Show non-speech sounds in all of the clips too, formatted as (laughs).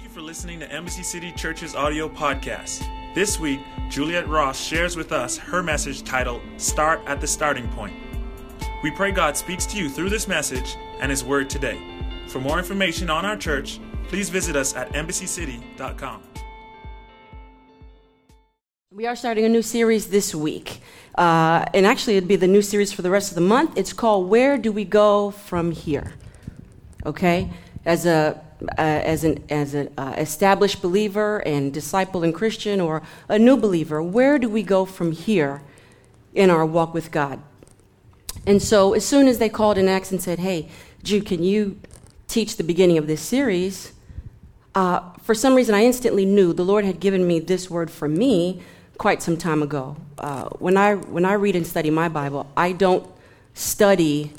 Thank you for listening to Embassy City Church's audio podcast. This week, Juliet Ross shares with us her message titled Start at the Starting Point. We pray God speaks to you through this message and His Word today. For more information on our church, please visit us at embassycity.com. We are starting a new series this week. Uh, and actually, it'd be the new series for the rest of the month. It's called Where Do We Go From Here? Okay? As a uh, as an as an uh, established believer and disciple and Christian, or a new believer, where do we go from here in our walk with God? And so, as soon as they called in Acts and said, "Hey, Jude, can you teach the beginning of this series?" Uh, for some reason, I instantly knew the Lord had given me this word for me quite some time ago. Uh, when I when I read and study my Bible, I don't study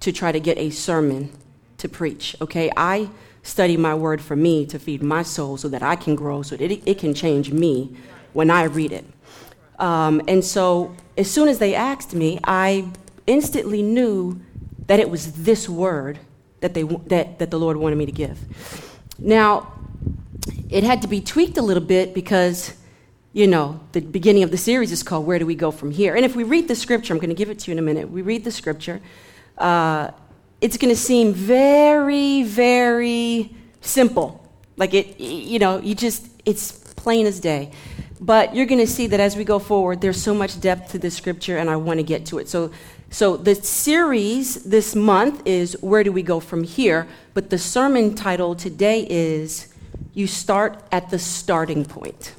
to try to get a sermon to preach. Okay, I study my word for me to feed my soul so that I can grow, so that it, it can change me when I read it. Um, and so, as soon as they asked me, I instantly knew that it was this word that, they, that, that the Lord wanted me to give. Now, it had to be tweaked a little bit because, you know, the beginning of the series is called Where Do We Go From Here? And if we read the scripture, I'm going to give it to you in a minute. We read the scripture. Uh, it's going to seem very, very simple. Like it, you know, you just, it's plain as day. But you're going to see that as we go forward, there's so much depth to the scripture, and I want to get to it. So, so the series this month is Where Do We Go From Here? But the sermon title today is You Start at the Starting Point.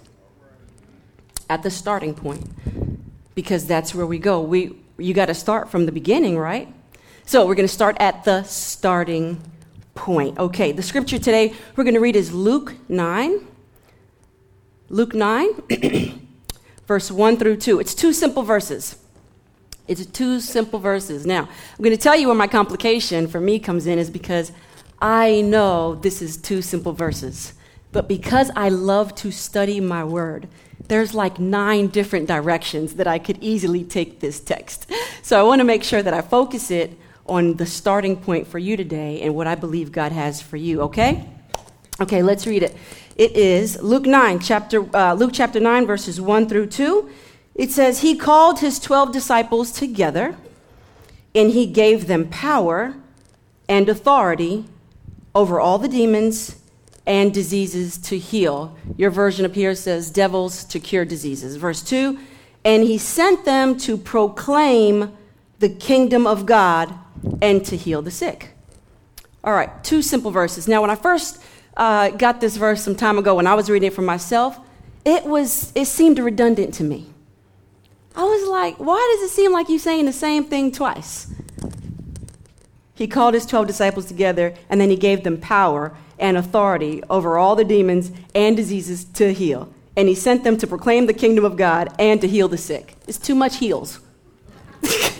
At the starting point. Because that's where we go. We, you got to start from the beginning, right? So we're going to start at the starting point. Okay, the scripture today we're going to read is Luke 9. Luke 9, (clears throat) verse 1 through 2. It's two simple verses. It's two simple verses. Now, I'm going to tell you where my complication for me comes in is because I know this is two simple verses. But because I love to study my word, there's like nine different directions that I could easily take this text. (laughs) So I want to make sure that I focus it on the starting point for you today and what I believe God has for you, okay? Okay, let's read it. It is Luke 9, chapter, uh, Luke chapter 9, verses 1 through 2. It says, He called his 12 disciples together, and he gave them power and authority over all the demons and diseases to heal. Your version up here says devils to cure diseases. Verse 2 And he sent them to proclaim the kingdom of God and to heal the sick. All right, two simple verses. Now, when I first uh, got this verse some time ago, when I was reading it for myself, it was it seemed redundant to me. I was like, why does it seem like you're saying the same thing twice? He called his 12 disciples together, and then he gave them power and authority over all the demons and diseases to heal. And he sent them to proclaim the kingdom of God and to heal the sick. It's too much heals. (laughs)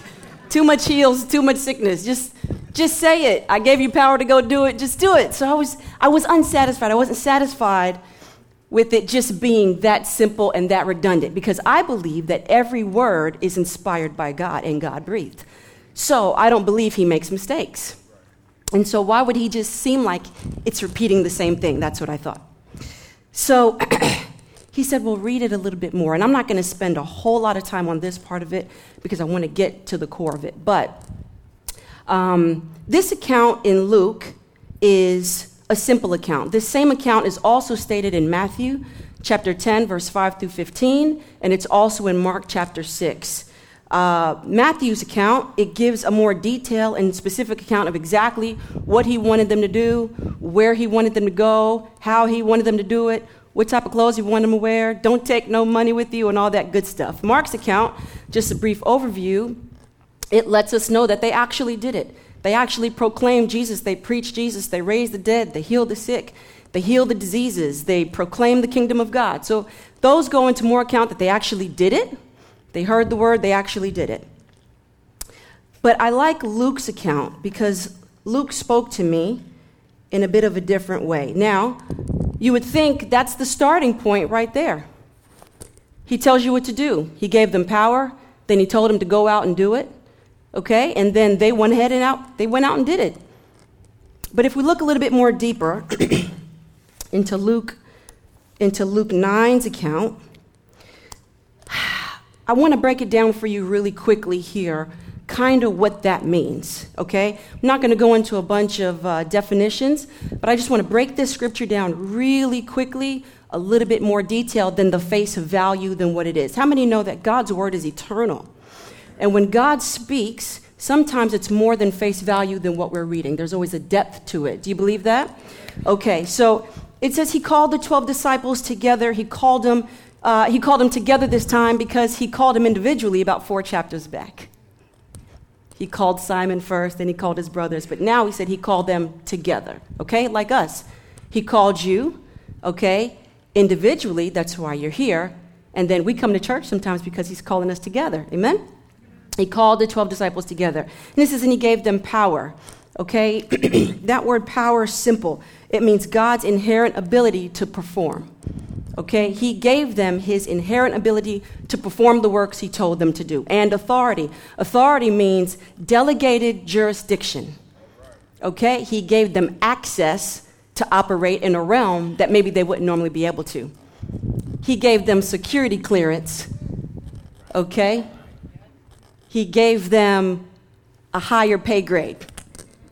too much heals, too much sickness. Just just say it. I gave you power to go do it. Just do it. So I was I was unsatisfied. I wasn't satisfied with it just being that simple and that redundant because I believe that every word is inspired by God and God breathed. So I don't believe he makes mistakes. And so why would he just seem like it's repeating the same thing? That's what I thought. So (clears throat) he said, Well, read it a little bit more. And I'm not going to spend a whole lot of time on this part of it because I want to get to the core of it. But um, this account in Luke is a simple account. This same account is also stated in Matthew chapter 10, verse 5 through 15, and it's also in Mark chapter 6. Uh, Matthew's account, it gives a more detailed and specific account of exactly what he wanted them to do, where he wanted them to go, how he wanted them to do it, what type of clothes you want them to wear, don't take no money with you, and all that good stuff. Mark's account, just a brief overview, it lets us know that they actually did it. They actually proclaimed Jesus, they preached Jesus, they raised the dead, they healed the sick, they healed the diseases, they proclaimed the kingdom of God. So those go into more account that they actually did it. They heard the word, they actually did it. But I like Luke's account because Luke spoke to me in a bit of a different way. Now, you would think that's the starting point right there. He tells you what to do. He gave them power, then he told them to go out and do it. Okay? And then they went ahead and out, they went out and did it. But if we look a little bit more deeper, (clears throat) into Luke, into Luke 9's account. (sighs) I want to break it down for you really quickly here, kind of what that means, okay? I'm not going to go into a bunch of uh, definitions, but I just want to break this scripture down really quickly, a little bit more detailed than the face value than what it is. How many know that God's word is eternal? And when God speaks, sometimes it's more than face value than what we're reading. There's always a depth to it. Do you believe that? Okay, so it says he called the 12 disciples together. He called them uh, he called them together this time because he called them individually about four chapters back. He called Simon first, then he called his brothers, but now he said he called them together, okay? Like us. He called you, okay, individually, that's why you're here, and then we come to church sometimes because he's calling us together. Amen? He called the 12 disciples together. And this is, and he gave them power, okay? (clears throat) that word power simple. It means God's inherent ability to perform. Okay? He gave them his inherent ability to perform the works he told them to do and authority. Authority means delegated jurisdiction. Okay? He gave them access to operate in a realm that maybe they wouldn't normally be able to. He gave them security clearance. Okay? He gave them a higher pay grade.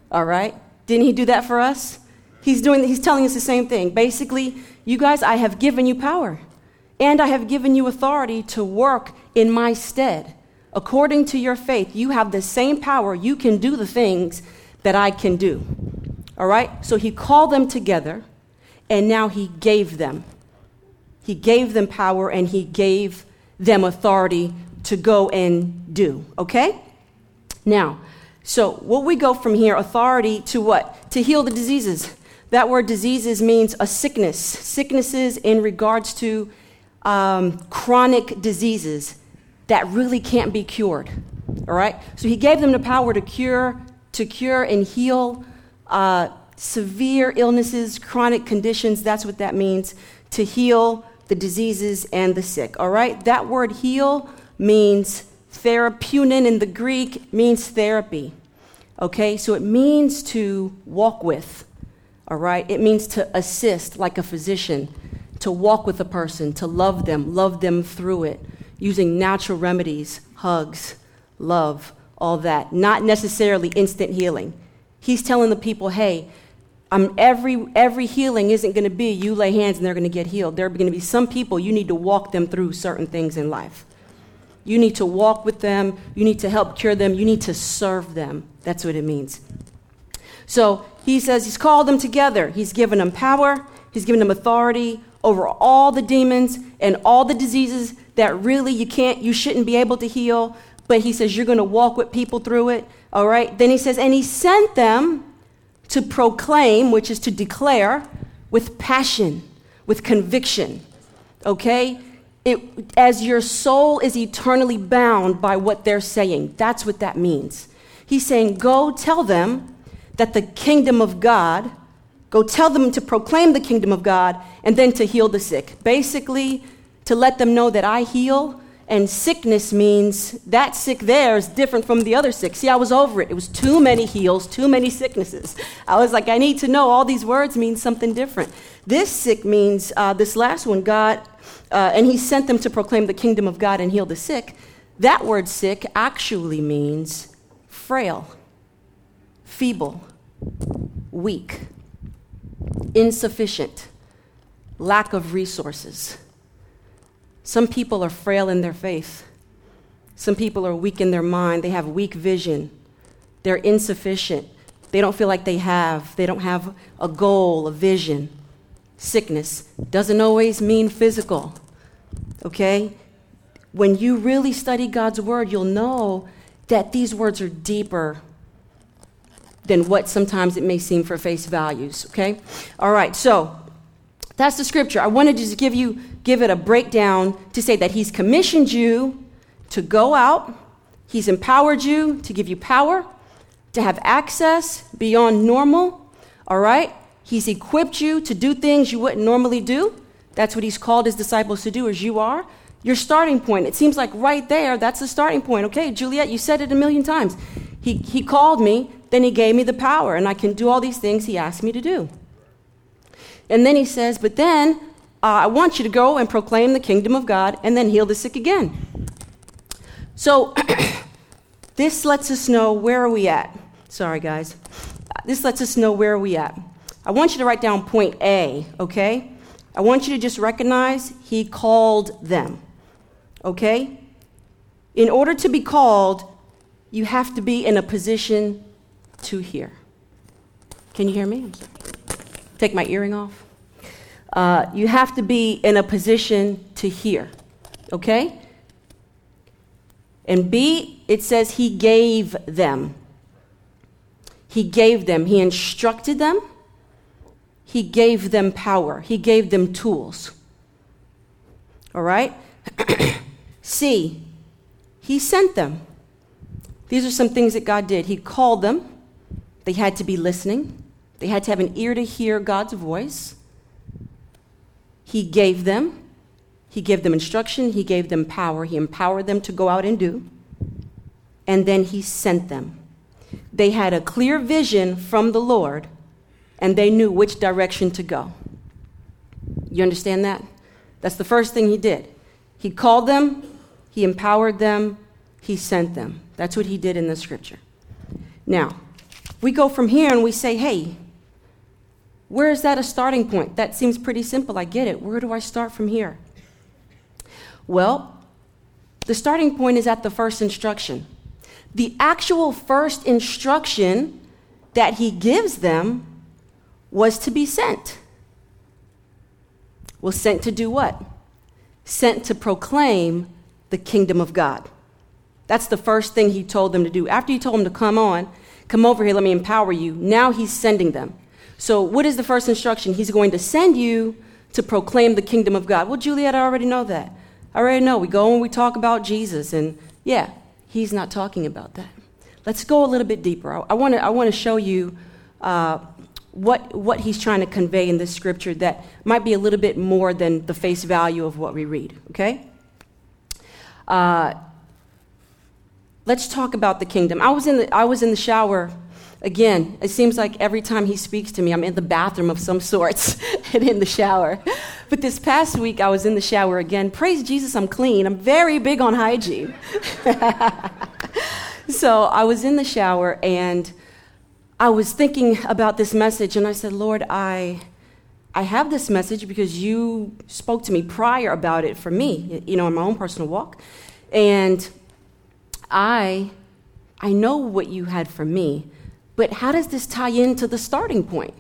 All right? Didn't he do that for us? He's doing he's telling us the same thing. Basically, you guys, I have given you power, and I have given you authority to work in my stead. According to your faith, you have the same power. You can do the things that I can do. All right? So he called them together, and now he gave them. He gave them power, and he gave them authority to go and do. Okay? Now, so what we go from here, authority to what? To heal the diseases. That word diseases means a sickness, sicknesses in regards to um, chronic diseases that really can't be cured. All right? So he gave them the power to cure, to cure and heal uh, severe illnesses, chronic conditions. That's what that means. To heal the diseases and the sick. All right? That word heal means therapeunin in the Greek means therapy. Okay? So it means to walk with all right? It means to assist like a physician, to walk with a person, to love them, love them through it, using natural remedies, hugs, love, all that. Not necessarily instant healing. He's telling the people, hey, every, every healing isn't going to be you lay hands and they're going to get healed. There are going to be some people you need to walk them through certain things in life. You need to walk with them. You need to help cure them. You need to serve them. That's what it means. So he says he's called them together. He's given them power, he's given them authority over all the demons and all the diseases that really you can't, you shouldn't be able to heal. But he says you're going to walk with people through it. All right. Then he says, and he sent them to proclaim, which is to declare, with passion, with conviction. Okay? It, as your soul is eternally bound by what they're saying. That's what that means. He's saying, go tell them that the kingdom of God, go tell them to proclaim the kingdom of God, and then to heal the sick. Basically, to let them know that I heal, and sickness means that sick there is different from the other sick. See, I was over it. It was too many heals, too many sicknesses. I was like, I need to know all these words mean something different. This sick means, uh, this last one, God, uh, and he sent them to proclaim the kingdom of God and heal the sick. That word sick actually means frail feeble, weak, insufficient, lack of resources. Some people are frail in their faith. Some people are weak in their mind. They have weak vision. They're insufficient. They don't feel like they have. They don't have a goal, a vision. Sickness doesn't always mean physical. Okay? When you really study God's word, you'll know that these words are deeper than what sometimes it may seem for face values, okay? All right, so that's the scripture. I wanted to just give you give it a breakdown to say that he's commissioned you to go out, he's empowered you to give you power, to have access beyond normal, all right? He's equipped you to do things you wouldn't normally do. That's what he's called his disciples to do as you are. Your starting point. It seems like right there, that's the starting point. Okay, Juliet, you said it a million times. He, he called me then he gave me the power, and I can do all these things he asked me to do. And then he says, But then uh, I want you to go and proclaim the kingdom of God and then heal the sick again. So (clears throat) this lets us know where are we at. Sorry, guys. This lets us know where are we at. I want you to write down point A, okay? I want you to just recognize he called them, okay? In order to be called, you have to be in a position to hear. Can you hear me? Take my earring off. Uh, you have to be in a position to hear, okay? And B, it says he gave them. He gave them, he instructed them, he gave them power, he gave them tools. All right? (clears throat) C, he sent them. These are some things that God did. He called them, they had to be listening, they had to have an ear to hear God's voice. He gave them, he gave them instruction, he gave them power, he empowered them to go out and do, and then he sent them. They had a clear vision from the Lord, and they knew which direction to go. You understand that? That's the first thing he did. He called them, he empowered them, he sent them. That's what he did in the scripture. Now, we go from here and we say, hey, where is that a starting point? That seems pretty simple. I get it. Where do I start from here? Well, the starting point is at the first instruction. The actual first instruction that he gives them was to be sent. Was sent to do what? Sent to proclaim the kingdom of God. That's the first thing he told them to do. After he told them to come on, come over here, let me empower you, now he's sending them. So, what is the first instruction? He's going to send you to proclaim the kingdom of God. Well, Juliet, I already know that. I already know. We go and we talk about Jesus, and yeah, he's not talking about that. Let's go a little bit deeper. I, I want to show you uh, what, what he's trying to convey in this scripture that might be a little bit more than the face value of what we read, okay? Uh, let's talk about the kingdom. I was in the, I was in the shower Again, it seems like every time he speaks to me, I'm in the bathroom of some sorts (laughs) and in the shower. But this past week, I was in the shower again. Praise Jesus, I'm clean. I'm very big on hygiene. (laughs) so I was in the shower and I was thinking about this message, and I said, Lord, I. I have this message because you spoke to me prior about it for me, you know, in my own personal walk. And I I know what you had for me. But how does this tie into the starting point?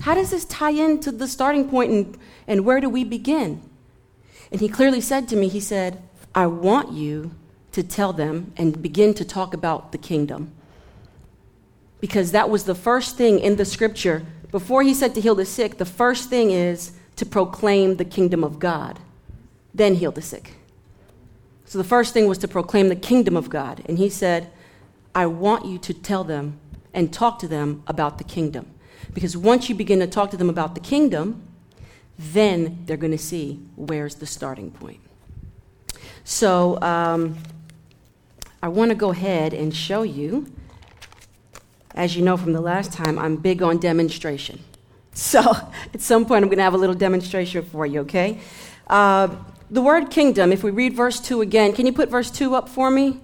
How does this tie into the starting point and, and where do we begin? And he clearly said to me, He said, I want you to tell them and begin to talk about the kingdom. Because that was the first thing in the scripture. Before he said to heal the sick, the first thing is to proclaim the kingdom of God, then heal the sick. So the first thing was to proclaim the kingdom of God. And he said, I want you to tell them and talk to them about the kingdom. Because once you begin to talk to them about the kingdom, then they're going to see where's the starting point. So um, I want to go ahead and show you. As you know from the last time, I'm big on demonstration. (laughs) So at some point, I'm going to have a little demonstration for you, okay? Uh, the word kingdom, if we read verse 2 again, can you put verse 2 up for me?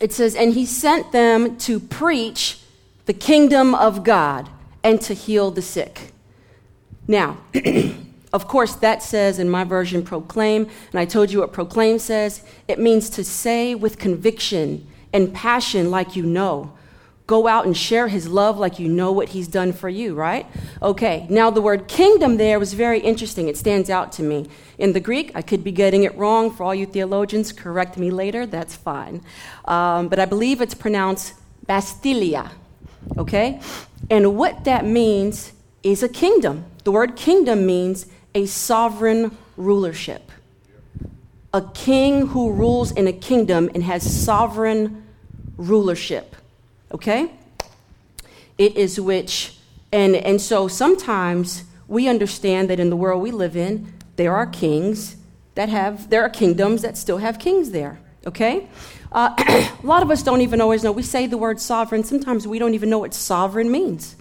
it says, And he sent them to preach the kingdom of God and to heal the sick. Now, (clears throat) of course, that says in my version proclaim, and I told you what proclaim says. It means to say with conviction and passion like you know. Go out and share his love like you know what he's done for you, right? Okay, now the word kingdom there was very interesting. It stands out to me. In the Greek, I could be getting it wrong. For all you theologians, correct me later, that's fine. Um, but I believe it's pronounced Bastilia, okay? And what that means is a kingdom. The word kingdom means a sovereign rulership. A king who rules in a kingdom and has sovereign rulership okay? It is which, and, and so sometimes we understand that in the world we live in, there are kings that have, there are kingdoms that still have kings there, okay? Uh, (clears throat) a lot of us don't even always know. We say the word sovereign, sometimes we don't even know what sovereign means.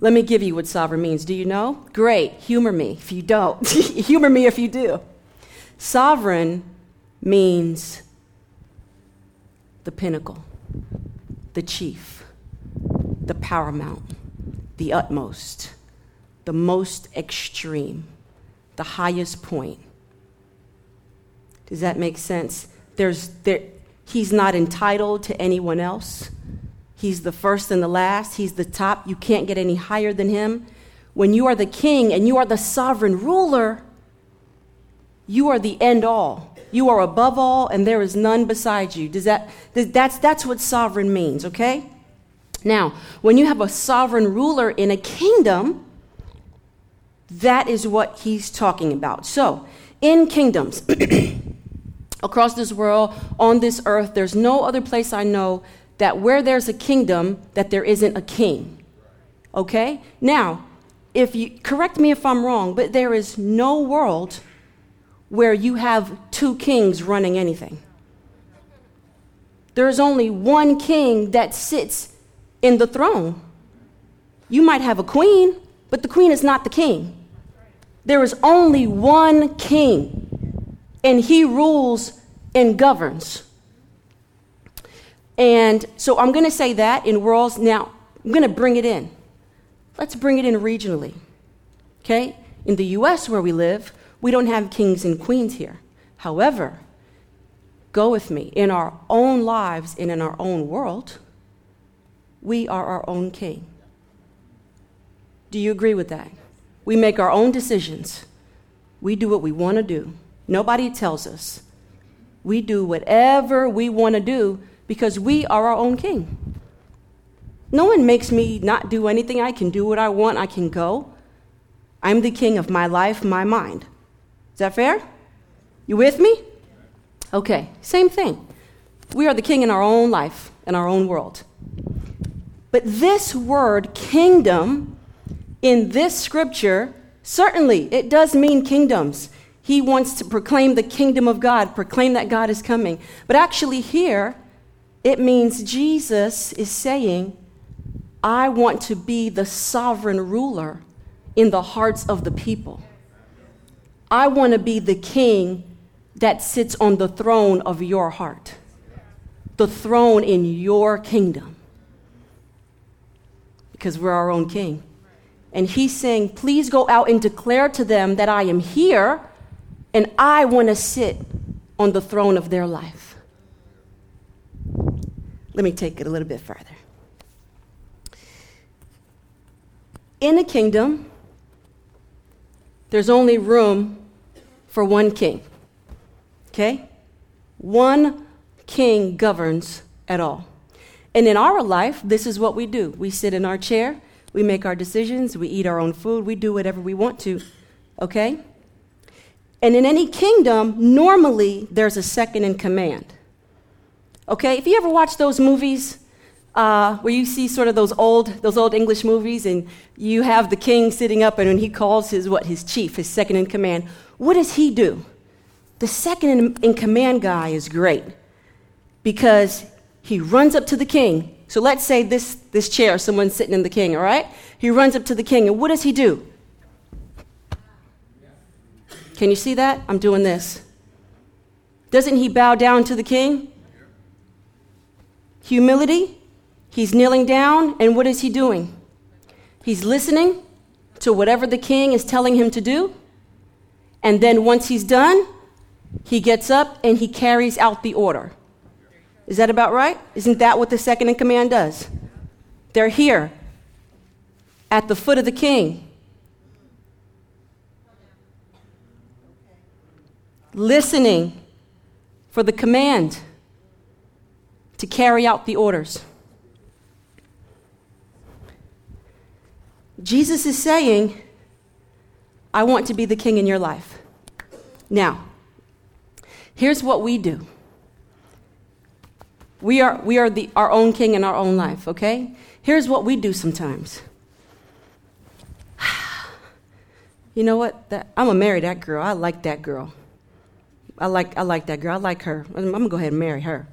Let me give you what sovereign means. Do you know? Great. Humor me if you don't. (laughs) Humor me if you do. Sovereign means the pinnacle, the chief, the paramount, the utmost, the most extreme, the highest point. Does that make sense? There's, there, he's not entitled to anyone else. He's the first and the last. He's the top. You can't get any higher than him. When you are the king and you are the sovereign ruler, you are the end all. You are above all, and there is none beside you. Does that, that's, that's what sovereign means, okay? Now, when you have a sovereign ruler in a kingdom, that is what he's talking about. So, in kingdoms, (clears throat) across this world, on this earth, there's no other place I know that where there's a kingdom, that there isn't a king. Okay? Now, if you correct me if I'm wrong, but there is no world where you have two kings running anything. There's only one king that sits in the throne. You might have a queen, but the queen is not the king. There is only one king, and he rules and governs. And so I'm going to say that in worlds. Now, I'm going to bring it in. Let's bring it in regionally. Okay? In the US where we live, we don't have kings and queens here. However, go with me. In our own lives and in our own world, we are our own king. Do you agree with that? We make our own decisions. We do what we want to do. Nobody tells us. We do whatever we want to do because we are our own king. No one makes me not do anything. I can do what I want, I can go. I'm the king of my life, my mind. Is that fair? You with me? Okay, same thing. We are the king in our own life, in our own world. But this word, kingdom, in this scripture, certainly it does mean kingdoms. He wants to proclaim the kingdom of God, proclaim that God is coming. But actually, here, it means Jesus is saying, I want to be the sovereign ruler in the hearts of the people. I want to be the king that sits on the throne of your heart, the throne in your kingdom. Because we're our own king. And he's saying, Please go out and declare to them that I am here and I want to sit on the throne of their life. Let me take it a little bit further. In a kingdom, there's only room for one king. Okay? One king governs at all. And in our life, this is what we do we sit in our chair, we make our decisions, we eat our own food, we do whatever we want to. Okay? And in any kingdom, normally there's a second in command. Okay, if you ever watch those movies uh, where you see sort of those old, those old English movies, and you have the king sitting up, and when he calls his what his chief, his second in command, what does he do? The second in, in command guy is great because he runs up to the king. So let's say this this chair, someone's sitting in the king. All right, he runs up to the king, and what does he do? Can you see that? I'm doing this. Doesn't he bow down to the king? Humility, he's kneeling down, and what is he doing? He's listening to whatever the king is telling him to do. And then once he's done, he gets up and he carries out the order. Is that about right? Isn't that what the second in command does? They're here at the foot of the king. Listening for the command to carry out the orders. Jesus is saying, I want to be the king in your life. Now, here's what we do. We are, we are the, our own king in our own life, okay? Here's what we do sometimes. (sighs) You know what? That, I'm gonna marry that girl. I like that girl. I like, I like that girl. I like her. I'm gonna go ahead and marry her.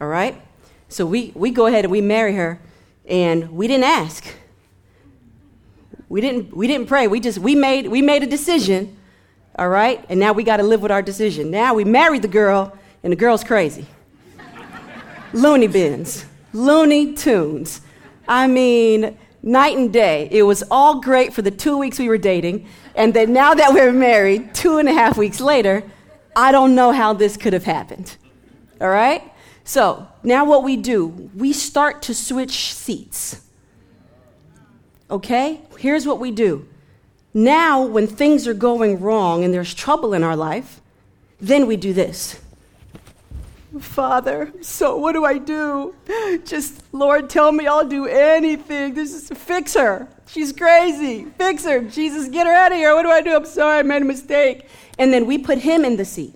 All right? So we, we go ahead and we marry her, and we didn't ask. We didn't, we didn't pray. We just, we made, we made a decision, all right? And now we got to live with our decision. Now we married the girl, and the girl's crazy. Looney bins, Looney Tunes. I mean, night and day. It was all great for the two weeks we were dating. And then now that we're married, two and a half weeks later, I don't know how this could have happened. All right? So now what we do, we start to switch seats. Okay? Here's what we do. Now, when things are going wrong and there's trouble in our life, then we do this. Father, so what do I do? Just, Lord, tell me I'll do anything. This is fix her. She's crazy. Fix her. Jesus, get her out of here. What do I do? I'm sorry, I made a mistake. And then we put him in the seat.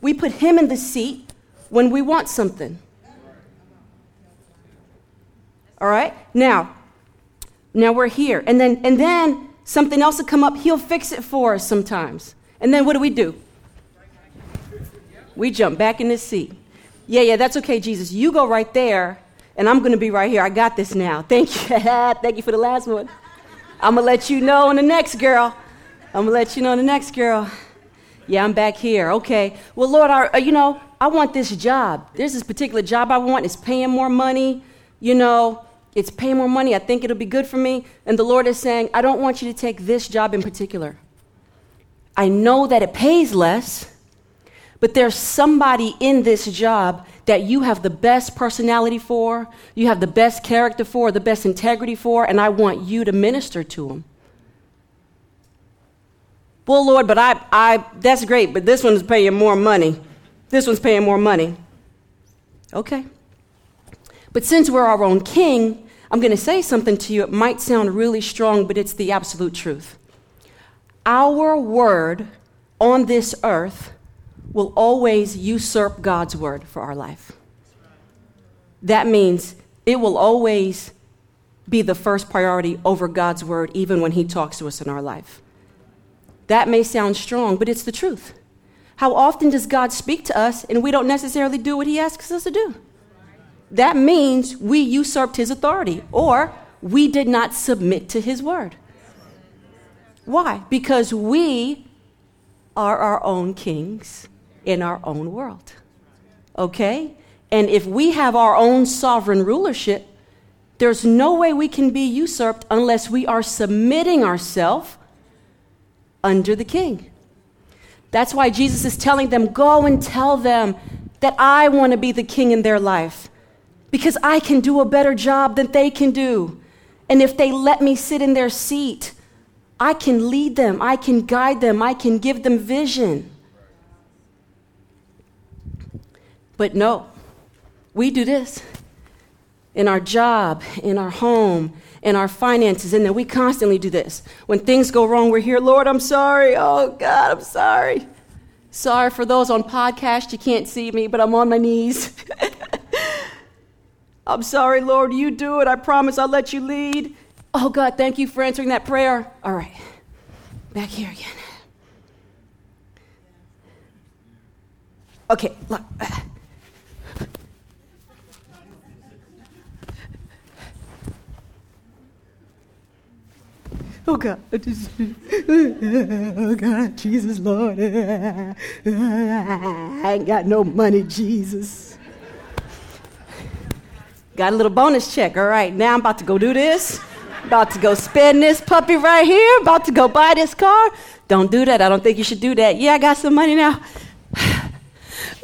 We put him in the seat when we want something. All right? Now, now we're here. And then and then something else will come up, he'll fix it for us sometimes. And then what do we do? We jump back in the seat. Yeah, yeah, that's okay, Jesus. You go right there, and I'm going to be right here. I got this now. (laughs) Thank you. (laughs) Thank you for the last one. I'm going to let you know on the next girl. I'm going to let you know on the next girl. Yeah, I'm back here. Okay. Well, Lord, I, uh, you know, I want this job. There's this particular job I want. It's paying more money. You know, it's pay more money. I think it'll be good for me. And the Lord is saying, I don't want you to take this job in particular. I know that it pays less. But there's somebody in this job that you have the best personality for, you have the best character for, the best integrity for, and I want you to minister to them. Well, Lord, but I, I, that's great, but this one's paying more money. This one's paying more money. Okay. But since we're our own king, I'm going to say something to you. It might sound really strong, but it's the absolute truth. Our word on this earth will always usurp God's word for our life. That means it will always be the first priority over God's word, even when He talks to us in our life. That may sound strong, but it's the truth. How often does God speak to us and we don't necessarily do what He asks us to do? That means we usurped His authority or we did not submit to His word. Why? Because we are our own kings in our own world. Okay? And if we have our own sovereign rulership, there's no way we can be usurped unless we are submitting ourselves under the king. That's why Jesus is telling them, Go and tell them that I want to be the king in their life because I can do a better job than they can do. And if they let me sit in their seat, I can lead them, I can guide them, I can give them vision. But no, we do this in our job, in our home, in our finances, and then we constantly do this. When things go wrong, we're here, Lord, I'm sorry. Oh, God, I'm sorry. Sorry for those on podcast, you can't see me, but I'm on my knees. (laughs) I'm sorry, Lord, you do it. I promise I'll let you lead. Oh, God, thank you for answering that prayer. All right, back here again. Okay, look. Oh God, (laughs) oh God, Jesus, Lord, (laughs) I ain't got no money, Jesus. Got a little bonus check. All right, now I'm about to go do this. About to go spend this puppy right here. About to go buy this car. Don't do that. I don't think you should do that. Yeah, I got some money now. (sighs)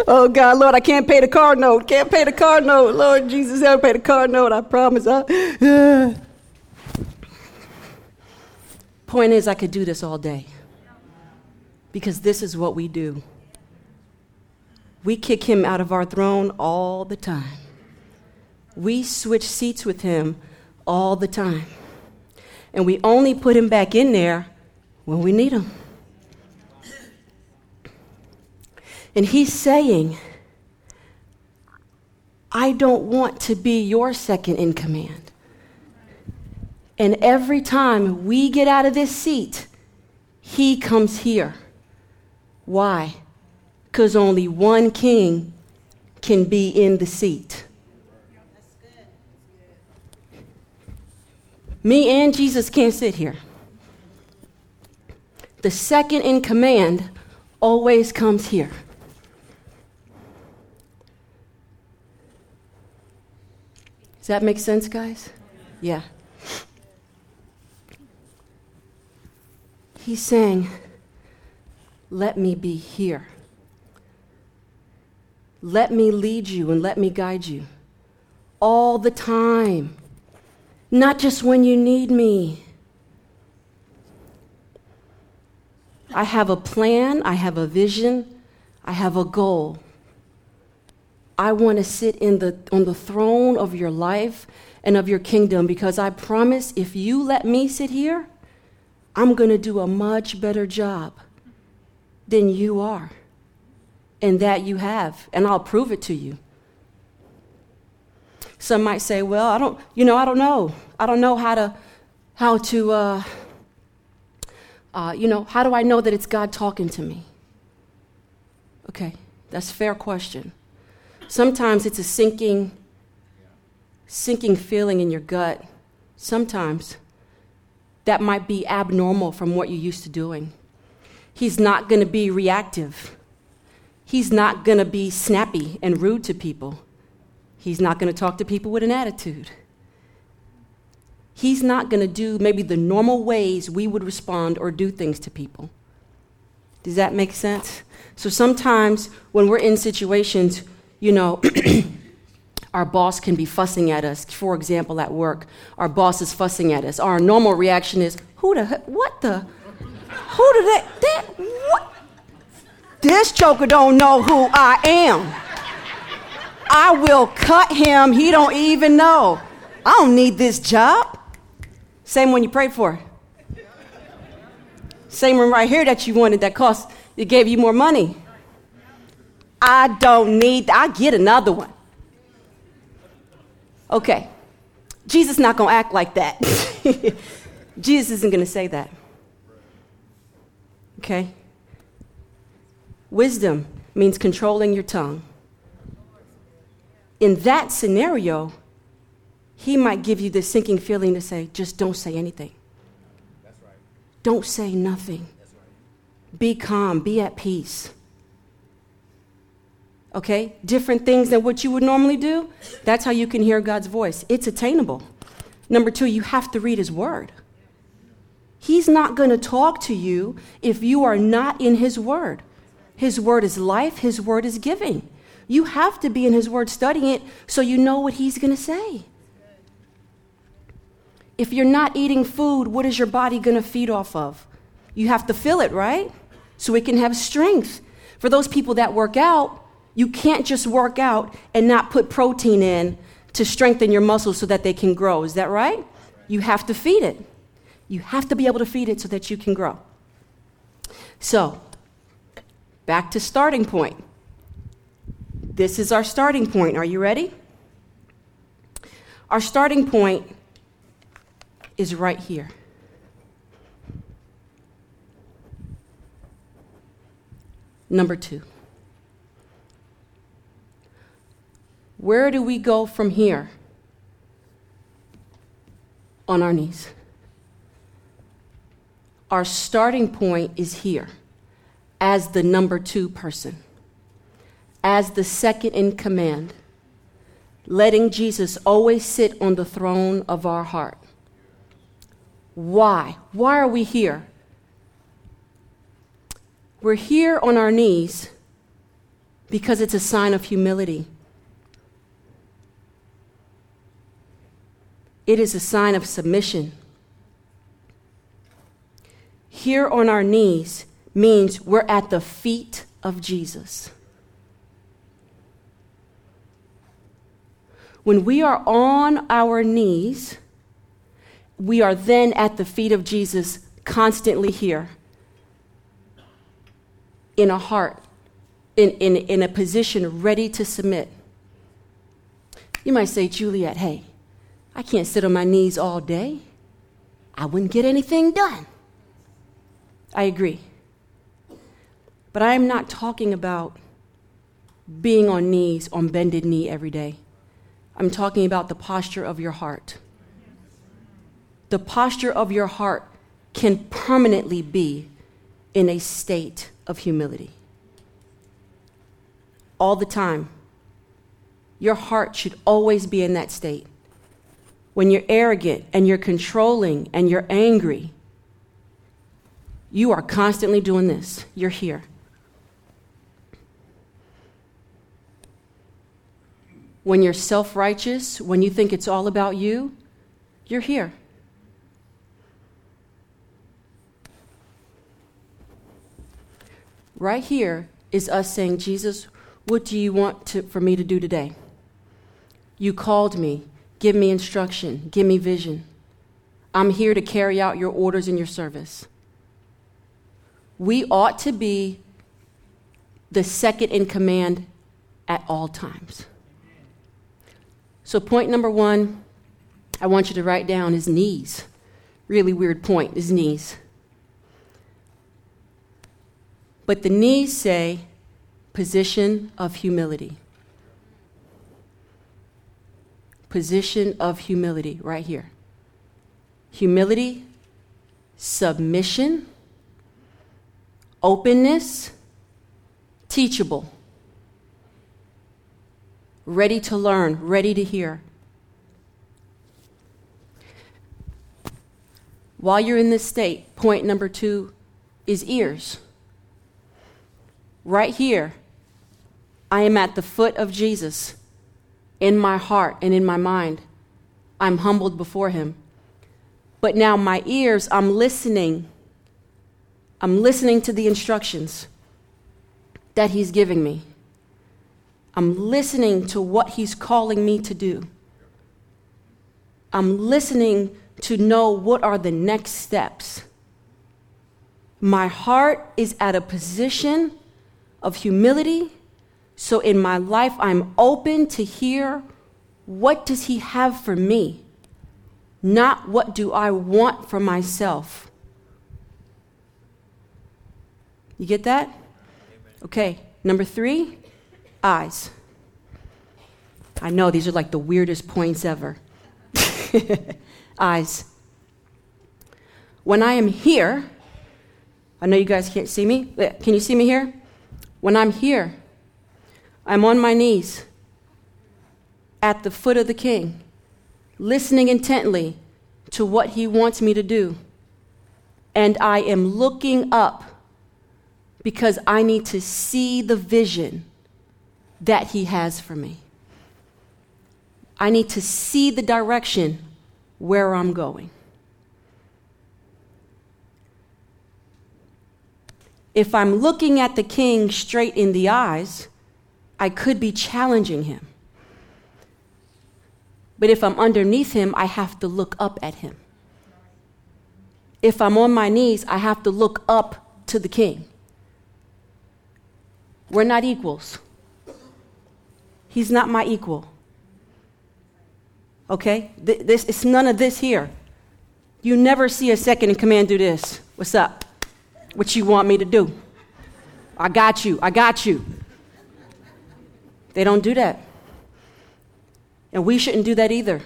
Oh God, Lord, I can't pay the car note. Can't pay the car note. Lord Jesus, I'll pay the car note. I promise. I, (sighs) Point is, I could do this all day because this is what we do. We kick him out of our throne all the time. We switch seats with him all the time. And we only put him back in there when we need him. And he's saying, I don't want to be your second in command. And every time we get out of this seat, he comes here. Why? Because only one king can be in the seat. Me and Jesus can't sit here. The second in command always comes here. Does that make sense, guys? Yeah. He's saying, Let me be here. Let me lead you and let me guide you all the time, not just when you need me. I have a plan, I have a vision, I have a goal. I want to sit in the, on the throne of your life and of your kingdom because I promise if you let me sit here, I'm going to do a much better job than you are and that you have, and I'll prove it to you. Some might say, "Well, I don't, you know, I don't know. I don't know how to, how to, uh, uh, you know, how do I know that it's God talking to me?" Okay, that's fair question. Sometimes it's a sinking, sinking feeling in your gut. Sometimes that might be abnormal from what you're used to doing. He's not going to be reactive. He's not going to be snappy and rude to people. He's not going to talk to people with an attitude. He's not going to do maybe the normal ways we would respond or do things to people. Does that make sense? So sometimes when we're in situations, you know, (clears throat) our boss can be fussing at us. For example, at work, our boss is fussing at us. Our normal reaction is, "Who the what the who did that that what this joker don't know who I am. I will cut him. He don't even know. I don't need this job. Same one you prayed for. Same one right here that you wanted that cost it gave you more money. I don't need I get another one. Okay. Jesus not going to act like that. (laughs) Jesus isn't going to say that. Okay? Wisdom means controlling your tongue. In that scenario, he might give you the sinking feeling to say, just don't say anything. Right. Don't say nothing. Right. Be calm, be at peace. Okay? Different things than what you would normally do. That's how you can hear God's voice. It's attainable. Number two, you have to read His Word. He's not going to talk to you if you are not in His Word. His word is life, His word is giving. You have to be in His word studying it so you know what He's going to say. If you're not eating food, what is your body going to feed off of? You have to fill it, right? So it can have strength. For those people that work out, you can't just work out and not put protein in to strengthen your muscles so that they can grow. Is that right? You have to feed it. You have to be able to feed it so that you can grow. So, Back to starting point. This is our starting point. Are you ready? Our starting point is right here. Number two. Where do we go from here? On our knees. Our starting point is here as the number two person, as the second in command, letting Jesus always sit on the throne of our heart. Why? Why are we here? We're here on our knees because it's a sign of humility. It is a sign of submission. Here on our knees means we're at the feet of Jesus. When we are on our knees, we are then at the feet of Jesus, constantly here, in a heart, in, in, in a position ready to submit. You might say, Juliet, hey, I can't sit on my knees all day. I wouldn't get anything done. I agree. But I am not talking about being on knees, on bended knee every day. I'm talking about the posture of your heart, the posture of your heart can permanently be in a state of humility. All the time. Your heart should always be in that state. When you're arrogant and you're controlling and you're angry, you are constantly doing this. You're here. When you're self righteous, when you think it's all about you, you're here. Right here is us saying, Jesus, what do you want to, for me to do today? You called me. Give me instruction. Give me vision. I'm here to carry out your orders in your service. We ought to be the second in command at all times. So, point number one, I want you to write down his knees. Really weird point, his knees. But the knees say position of humility. Position of humility, right here. Humility, submission, openness, teachable, ready to learn, ready to hear. While you're in this state, point number two is ears. Right here, I am at the foot of Jesus in my heart and in my mind. I'm humbled before him. But now, my ears, I'm listening. I'm listening to the instructions that he's giving me. I'm listening to what he's calling me to do. I'm listening to know what are the next steps. My heart is at a position of humility. So in my life, I'm open to hear what does he have for me, not what do I want for myself. You get that? Okay, number three, eyes. I know these are like the weirdest points ever. (laughs) eyes. When I am here, I know you guys can't see me. Uh, can you see me here? When I'm here, I'm on my knees at the foot of the king, listening intently to what he wants me to do. And I am looking up because I need to see the vision that he has for me. I need to see the direction where I'm going. If I'm looking at the king straight in the eyes, I could be challenging him. But if I'm underneath him, I have to look up at him. If I'm on my knees, I have to look up to the king. We're not equals. He's not my equal. Okay? This, it's none of this here. You never see a second in command do this. What's up? what you want me to do. I got you. I got you. They don't do that. And we shouldn't do that either.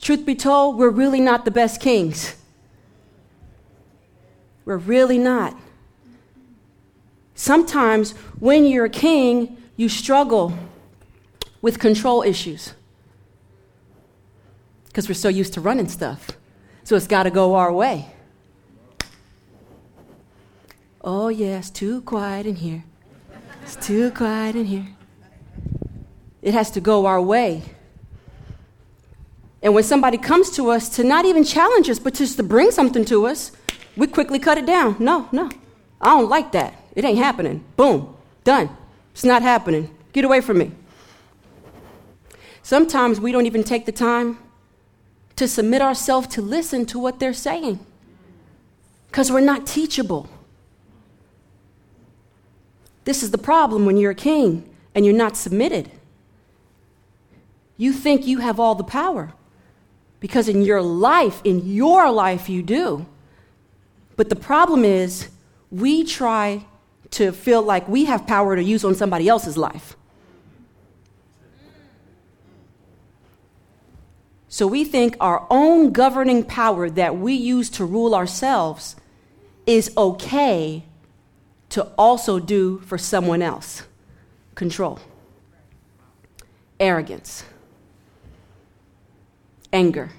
Truth be told, we're really not the best kings. We're really not. Sometimes when you're a king, you struggle with control issues because we're so used to running stuff. So it's got to go our way. Oh, yeah, it's too quiet in here. It's too quiet in here. It has to go our way. And when somebody comes to us to not even challenge us, but just to bring something to us, we quickly cut it down. No, no, I don't like that. It ain't happening. Boom, done. It's not happening. Get away from me. Sometimes we don't even take the time to submit ourselves to listen to what they're saying because we're not teachable. This is the problem when you're a king and you're not submitted. You think you have all the power because in your life, in your life, you do. But the problem is, we try to feel like we have power to use on somebody else's life. So we think our own governing power that we use to rule ourselves is okay to also do for someone else. Control, arrogance, anger.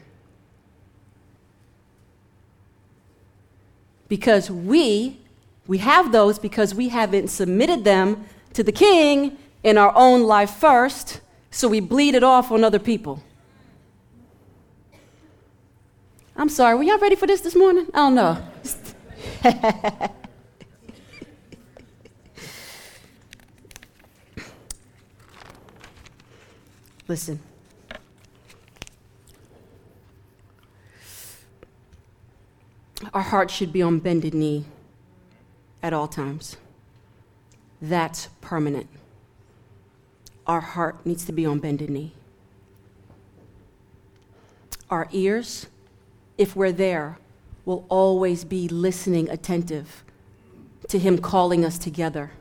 Because we we have those because we haven't submitted them to the king in our own life first, so we bleed it off on other people. I'm sorry, were y'all ready for this this morning? I don't know. (laughs) Listen. Our hearts should be on bended knee at all times. That's permanent. Our heart needs to be on bended knee. Our ears if we're there, will always be listening, attentive to Him calling us together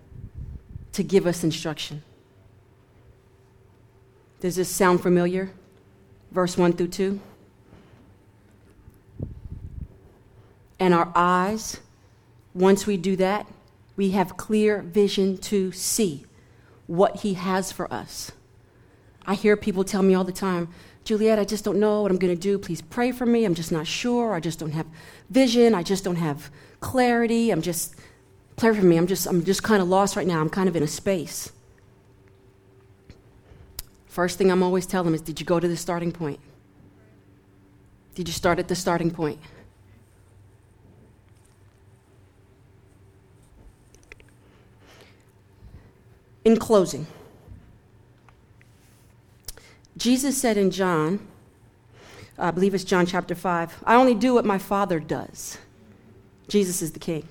to give us instruction. Does this sound familiar? Verse 1 through 2. And our eyes, once we do that, we have clear vision to see what He has for us. I hear people tell me all the time, Juliet, I just don't know what I'm going to do. Please pray for me. I'm just not sure. I just don't have vision. I just don't have clarity. I'm just, pray for me. I'm just, I'm just kind of lost right now. I'm kind of in a space. First thing I'm always telling them is Did you go to the starting point? Did you start at the starting point? In closing, Jesus said in John, I believe it's John chapter 5, I only do what my Father does. Jesus is the King.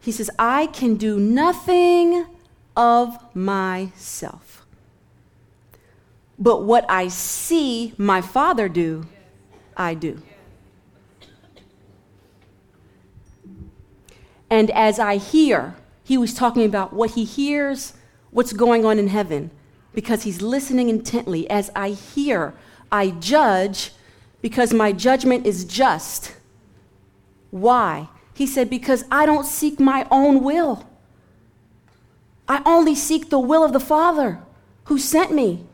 He says, I can do nothing of myself. But what I see my Father do, I do. And as I hear, he was talking about what he hears, what's going on in heaven because he's listening intently. As I hear, I judge because my judgment is just. Why? He said, Because I don't seek my own will. I only seek the will of the Father who sent me.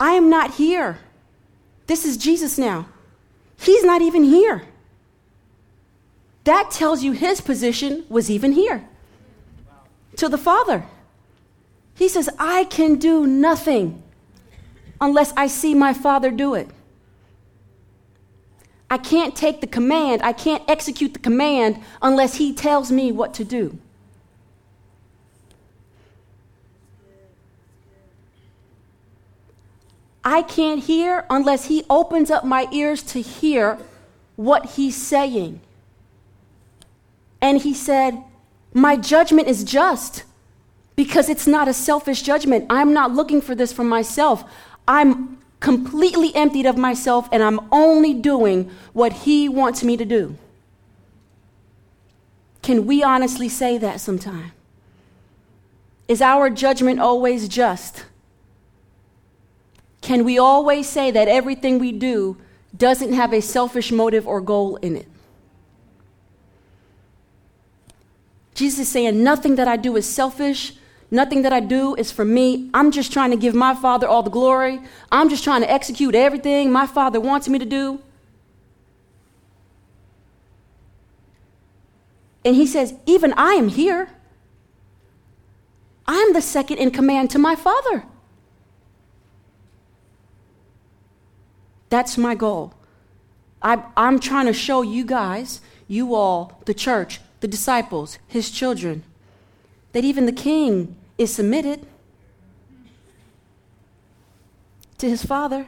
I am not here. This is Jesus now. He's not even here. That tells you his position was even here to the Father. He says, I can do nothing unless I see my Father do it. I can't take the command, I can't execute the command unless He tells me what to do. I can't hear unless He opens up my ears to hear what He's saying. And He said, my judgment is just because it's not a selfish judgment. I'm not looking for this for myself. I'm completely emptied of myself and I'm only doing what He wants me to do. Can we honestly say that sometime? Is our judgment always just? Can we always say that everything we do doesn't have a selfish motive or goal in it? Jesus is saying, Nothing that I do is selfish. Nothing that I do is for me. I'm just trying to give my Father all the glory. I'm just trying to execute everything my Father wants me to do. And he says, Even I am here. I'm the second in command to my Father. That's my goal. I, am trying to show you guys, you all, the church, the disciples, his children, that even the king is submitted to his father.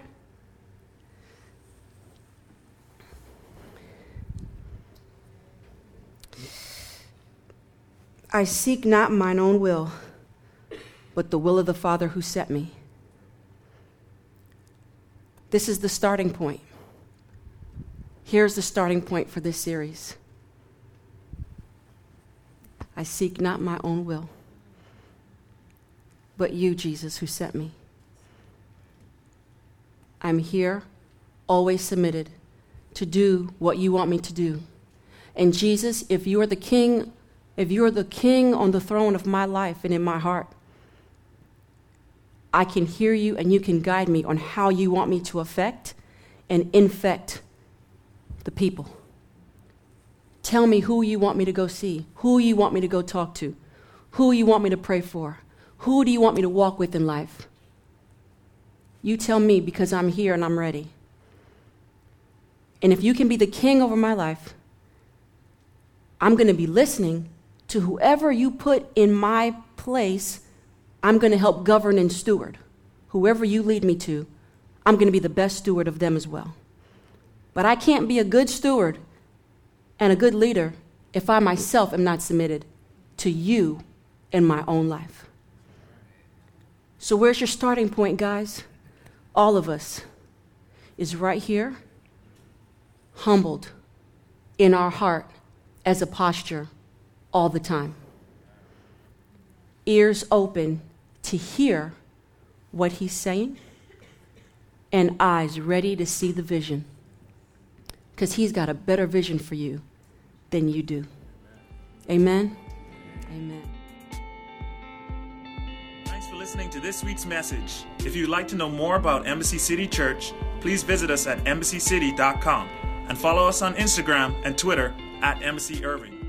I seek not mine own will, but the will of the Father who sent me. This is the starting point. Here's the starting point for this series. I seek not my own will, but you, Jesus, who sent me. I'm here, always submitted to do what you want me to do. And Jesus, if you are the king, if you are the king on the throne of my life and in my heart, I can hear you and you can guide me on how you want me to affect and infect the people. Tell me who you want me to go see, who you want me to go talk to, who you want me to pray for, who do you want me to walk with in life. You tell me because I'm here and I'm ready. And if you can be the king over my life, I'm going to be listening to whoever you put in my place. I'm going to help govern and steward. Whoever you lead me to, I'm going to be the best steward of them as well. But I can't be a good steward and a good leader if I myself am not submitted to you in my own life. So, where's your starting point, guys? All of us is right here, humbled in our heart as a posture all the time. Ears open to hear what he's saying, and eyes ready to see the vision. Because he's got a better vision for you than you do. Amen. Amen. Thanks for listening to this week's message. If you'd like to know more about Embassy City Church, please visit us at embassycity.com and follow us on Instagram and Twitter at Embassy Irving.